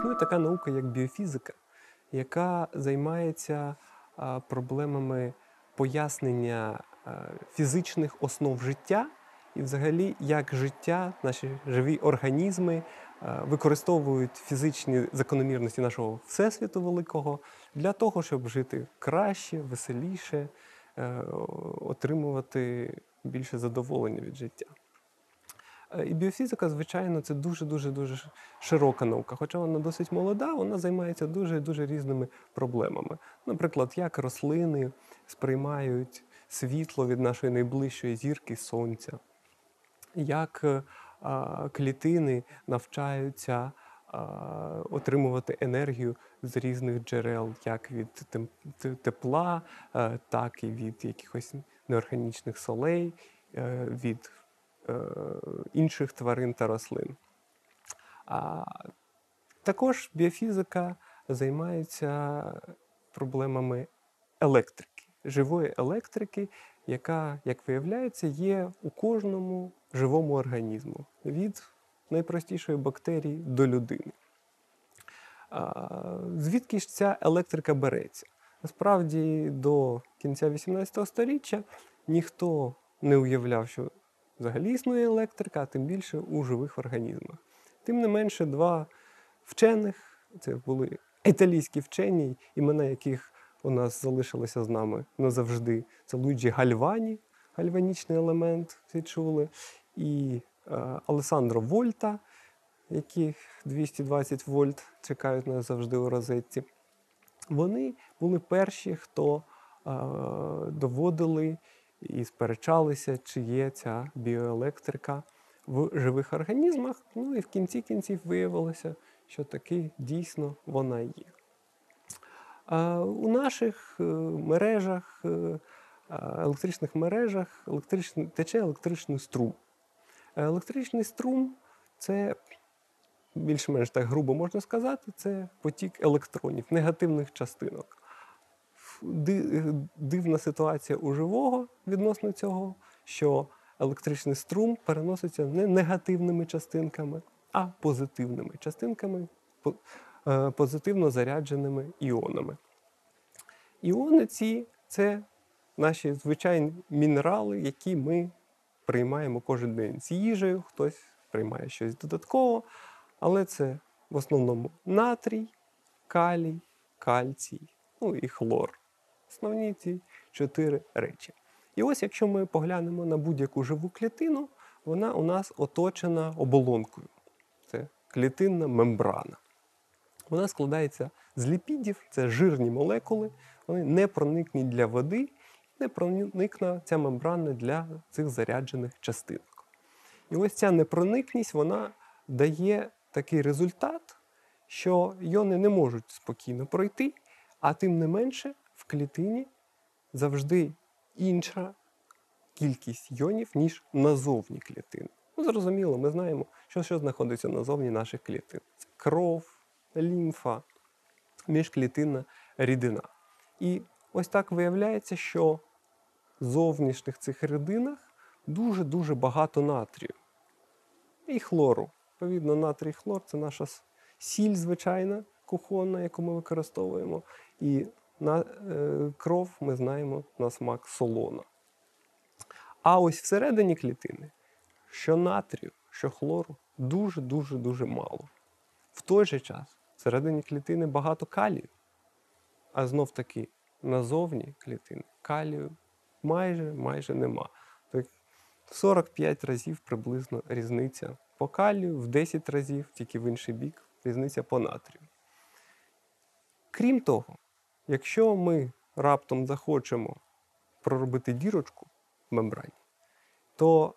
Існує така наука, як біофізика, яка займається проблемами пояснення фізичних основ життя і, взагалі, як життя, наші живі організми використовують фізичні закономірності нашого всесвіту великого для того, щоб жити краще, веселіше, е, отримувати більше задоволення від життя. Е, І біофізика, звичайно, це дуже-дуже дуже широка наука. Хоча вона досить молода, вона займається дуже дуже різними проблемами. Наприклад, як рослини сприймають світло від нашої найближчої зірки сонця, як е, а, клітини навчаються а, отримувати енергію з різних джерел, як від тепла, е, так і від якихось неорганічних солей, від інших тварин та рослин. А також біофізика займається проблемами електрики, живої електрики, яка, як виявляється, є у кожному живому організму від найпростішої бактерії до людини. Звідки ж ця електрика береться? Насправді, до кінця 18 століття ніхто не уявляв, що взагалі існує електрика, а тим більше у живих організмах. Тим не менше, два вчених, це були італійські вчені, імена яких у нас залишилися з нами назавжди. Це Луїджі Гальвані, гальванічний елемент, всі чули, і е, Алесандро Вольта, яких 220 вольт чекають нас завжди у розетці. Вони були перші, хто е, доводили і сперечалися, чи є ця біоелектрика в живих організмах. Ну і в кінці кінців виявилося, що таки дійсно вона є. У наших е, мережах, е, електричних мережах електричний, тече електричний струм. Електричний струм це більш-менш так грубо можна сказати, це потік електронів, негативних частинок. Ди- Дивна ситуація у живого відносно цього, що електричний струм переноситься не негативними частинками, а позитивними частинками, е, позитивно зарядженими іонами. Іони ці це наші звичайні мінерали, які ми приймаємо кожен день з їжею, хтось приймає щось додатково, але це в основному натрій, калій, кальцій, ну і хлор. Основні ці чотири речі. І ось якщо ми поглянемо на будь-яку живу клітину, вона у нас оточена оболонкою. Це клітинна мембрана. Вона складається з ліпідів, це жирні молекули, вони не проникні для води, не проникна ця мембрана для цих заряджених частинок. І ось ця непроникність вона дає такий результат, що йони не можуть спокійно пройти, а тим не менше клітині завжди інша кількість йонів, ніж назовні клітини. Ну, зрозуміло, ми знаємо, що, що знаходиться назовні наших клітин. Це кров, лімфа, міжклітинна рідина. І ось так виявляється, що в зовнішніх цих рідинах дуже-дуже багато натрію і хлору. Відповідно, натрій хлор це наша сіль звичайна, кухонна, яку ми використовуємо. І на е, кров ми знаємо на смак солона. А ось всередині клітини, що натрію, що хлору, дуже-дуже дуже мало. В той же час всередині клітини багато калію, а знов таки назовні клітини калію майже майже нема. Так 45 разів приблизно різниця по калію, в 10 разів, тільки в інший бік, різниця по натрію. Крім того, якщо ми раптом захочемо проробити дірочку в мембрані, то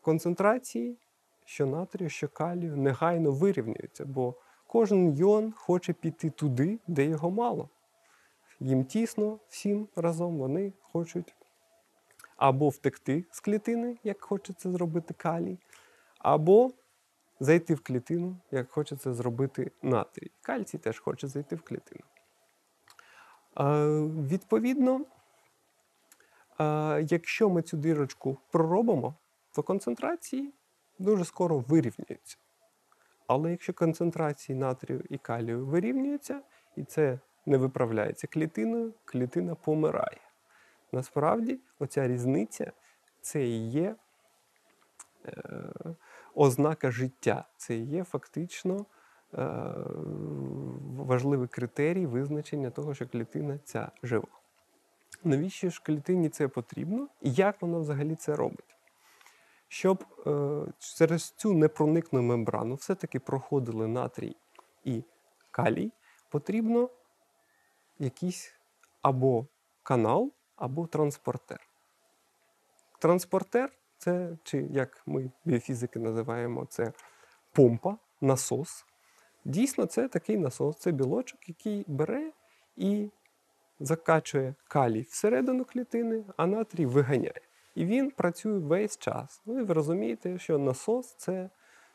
концентрації що натрію, що калію негайно вирівнюються, бо кожен йон хоче піти туди, де його мало. Їм тісно всім разом вони хочуть або втекти з клітини, як хоче це зробити калій, або зайти в клітину, як хоче це зробити натрій. Кальцій теж хоче зайти в клітину. Відповідно, якщо ми цю дірочку проробимо, то концентрації дуже скоро вирівняються. Але якщо концентрації натрію і калію вирівнюються, і це не виправляється клітиною, клітина помирає. Насправді, оця різниця це і є е, ознака життя, це і є фактично важливий критерій визначення того, що клітина ця жива. Навіщо ж клітині це потрібно і як вона взагалі це робить? Щоб е, через цю непроникну мембрану все-таки проходили натрій і калій, потрібно якийсь або канал, або транспортер. Транспортер це, чи як ми біофізики називаємо, це помпа, насос. Дійсно, це такий насос, це білочок, який бере і закачує калій всередину клітини, а натрій виганяє. І він працює весь час. Ну і ви розумієте, що насос це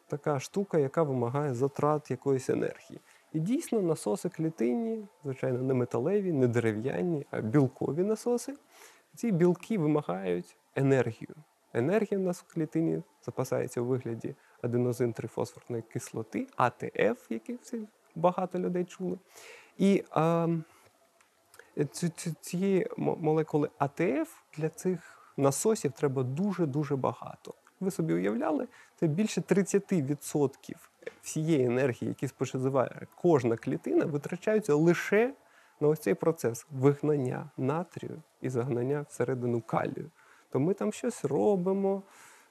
така штука, яка вимагає затрат якоїсь енергії. І дійсно насоси клітинні, звичайно, не металеві, не дерев'яні, а білкові насоси. Ці білки вимагають енергію. Енергія в нас в клітині запасається у вигляді аденозин трифосфорної кислоти, АТФ, який всі багато людей чули. І а, ці- ці- цієї молекули АТФ для цих насосів треба дуже-дуже багато. Ви собі уявляли, це більше 30% всієї енергії, які споживає кожна клітина, витрачаються лише на ось цей процес вигнання натрію і загнання всередину калію. То ми там щось робимо,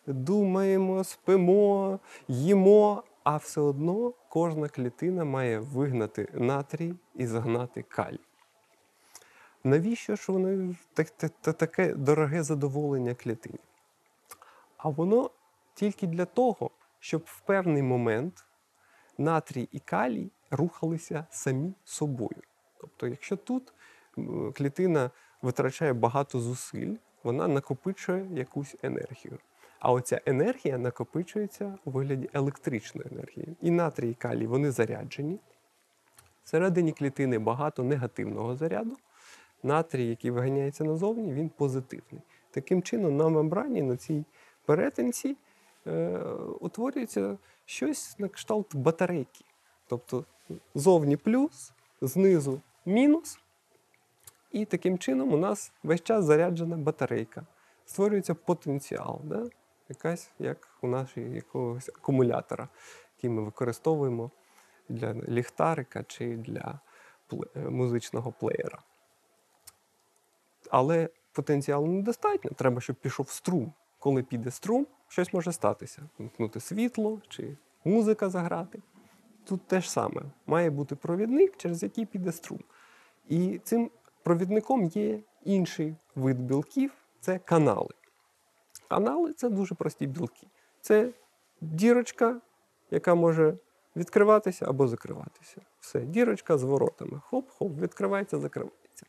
думаємо, спимо, їмо, а все одно кожна клітина має вигнати натрій і загнати калій. Навіщо ж воно так- так- так- таке дороге задоволення клітині? А воно тільки для того, щоб в певний момент натрій і калій рухалися самі собою. Тобто, якщо тут клітина витрачає багато зусиль, вона накопичує якусь енергію. А оця енергія накопичується у вигляді електричної енергії. І натрій, і калій вони заряджені. Всередині клітини багато негативного заряду. Натрій, який виганяється назовні, він позитивний. Таким чином, на мембрані, на цій перетинці, е, утворюється щось на кшталт батарейки. Тобто зовні плюс, знизу мінус. І таким чином у нас весь час заряджена батарейка. Створюється потенціал, да? Якась як у нашій якогось акумулятора, який ми використовуємо для ліхтарика чи для е, музичного плеєра. Але потенціалу недостатньо. Треба, щоб пішов струм. Коли піде струм, щось може статися. Вмкнути світло чи музика заграти. Тут те ж саме. Має бути провідник, через який піде струм. І цим провідником є інший вид білків це канали. Канали це дуже прості білки. Це дірочка, яка може відкриватися або закриватися. Все, дірочка з воротами. Хоп-хоп, відкривається, закривається.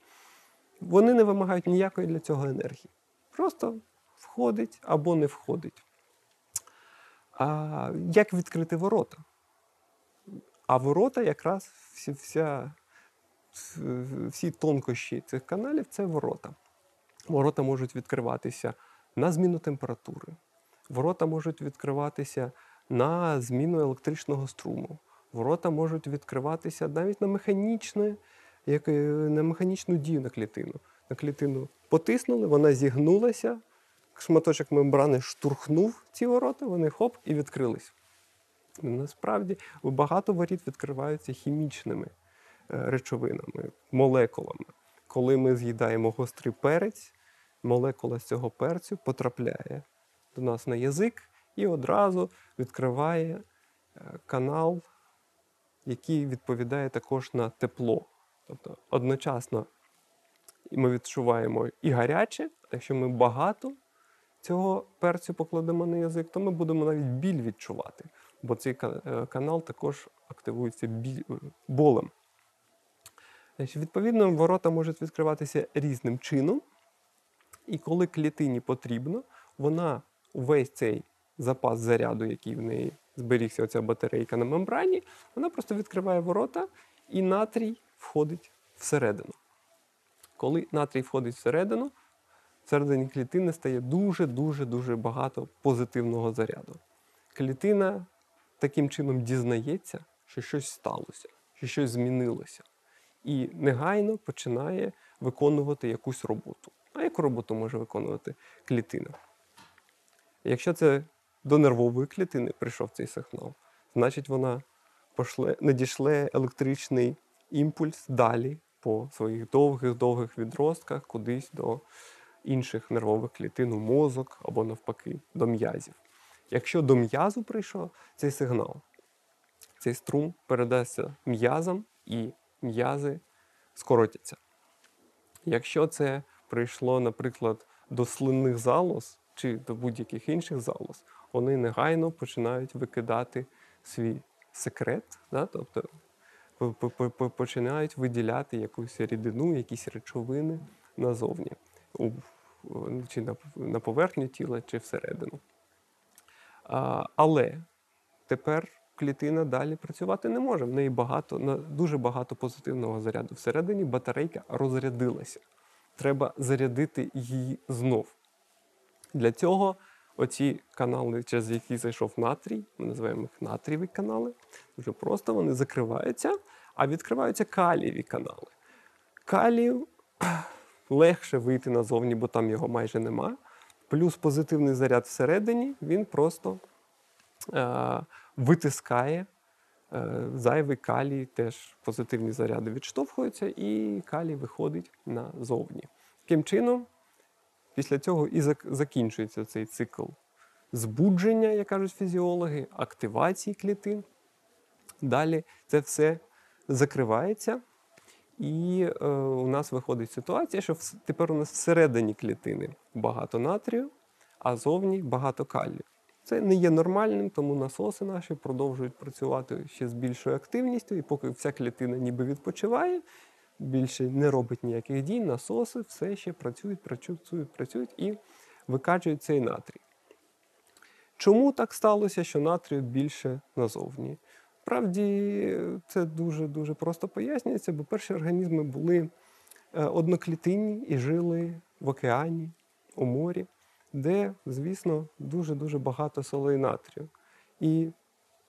Вони не вимагають ніякої для цього енергії. Просто входить або не входить. А як відкрити ворота? А ворота якраз всі, вся, всі тонкощі цих каналів це ворота. Ворота можуть відкриватися на зміну температури. Ворота можуть відкриватися на зміну електричного струму. Ворота можуть відкриватися навіть на механічне, як, е, на механічну дію на клітину. На клітину потиснули, вона зігнулася, шматочок мембрани штурхнув ці ворота, вони хоп і відкрились. Насправді багато воріт відкриваються хімічними е, речовинами, молекулами. Коли ми з'їдаємо гострий перець, молекула з цього перцю потрапляє до нас на язик і одразу відкриває е, канал, який відповідає також на тепло. Тобто одночасно ми відчуваємо і гаряче, якщо ми багато цього перцю покладемо на язик, то ми будемо навіть біль відчувати, бо цей е, канал також активується біль, е, болем. Відповідно, ворота можуть відкриватися різним чином, і коли клітині потрібно, вона увесь цей запас заряду, який в неї зберігся, оця батарейка на мембрані, вона просто відкриває ворота, і натрій входить всередину. Коли натрій входить всередину, всередині клітини стає дуже-дуже дуже багато позитивного заряду. Клітина таким чином дізнається, що щось сталося, що щось змінилося, і негайно починає виконувати якусь роботу. А яку роботу може виконувати клітина? Якщо це до нервової клітини прийшов цей сигнал, значить вона пошле, надішле електричний імпульс далі по своїх довгих-довгих відростках кудись до інших нервових клітин, у мозок або навпаки до м'язів. Якщо до м'язу прийшов цей сигнал, цей струм передасться м'язам і м'язи скоротяться. Якщо це прийшло, наприклад, до слинних залоз чи до будь-яких інших залоз, вони негайно починають викидати свій секрет, да? тобто по- по- по- по- починають виділяти якусь рідину, якісь речовини назовні, чи на поверхню тіла, чи всередину. Але тепер клітина далі працювати не може. В неї багато, дуже багато позитивного заряду. Всередині батарейка розрядилася. Треба зарядити її знов. Для цього оці канали, через які зайшов натрій, ми називаємо їх натрієві канали, дуже просто вони закриваються, а відкриваються калієві канали. Калію легше вийти назовні, бо там його майже нема. Плюс позитивний заряд всередині, він просто е, витискає е, зайвий калій, теж позитивні заряди відштовхуються, і калій виходить назовні. Таким чином, після цього і закінчується цей цикл збудження, як кажуть фізіологи, активації клітин. Далі це все закривається, і е, у нас виходить ситуація, що тепер у нас всередині клітини багато натрію, а зовні багато калію. Це не є нормальним, тому насоси наші продовжують працювати ще з більшою активністю, і поки вся клітина ніби відпочиває, більше не робить ніяких дій, насоси все ще працюють, працюють, працюють і викачують цей натрій. Чому так сталося, що натрію більше назовні? Справді це дуже дуже просто пояснюється, бо перші організми були е, одноклітинні і жили в океані, у морі, де, звісно, дуже-дуже багато солей натрію. І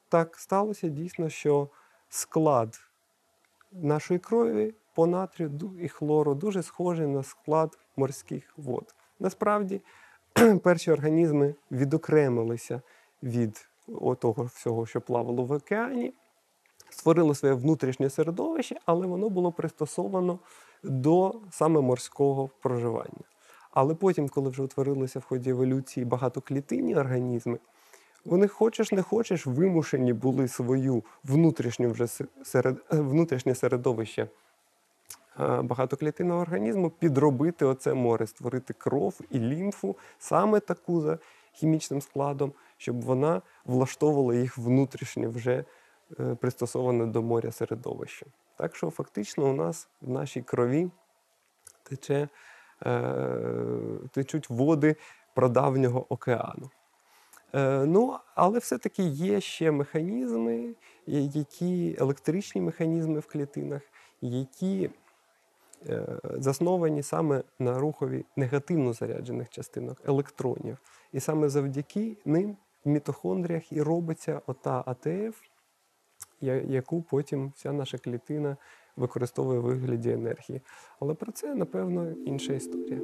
так сталося дійсно, що склад нашої крові по натрію і хлору дуже схожий на склад морських вод. Насправді, перші організми відокремилися від того всього, що плавало в океані, створили своє внутрішнє середовище, але воно було пристосовано до саме морського проживання. Але потім, коли вже утворилися в ході еволюції багатоклітинні організми, вони хочеш не хочеш вимушені були свою внутрішню вже серед, е, внутрішнє середовище е, багатоклітинного організму підробити оце море, створити кров і лімфу саме таку за хімічним складом, щоб вона влаштовувала їх внутрішнє вже е, пристосоване до моря середовище. Так що фактично у нас в нашій крові тече, течуть води прадавнього океану. Е, ну, але все-таки є ще механізми, які електричні механізми в клітинах, які е, засновані саме на рухові негативно заряджених частинок електронів. І саме завдяки ним в мітохондріях і робиться ота АТФ, яку потім вся наша клітина використовує в вигляді енергії. Але про це, напевно, інша історія.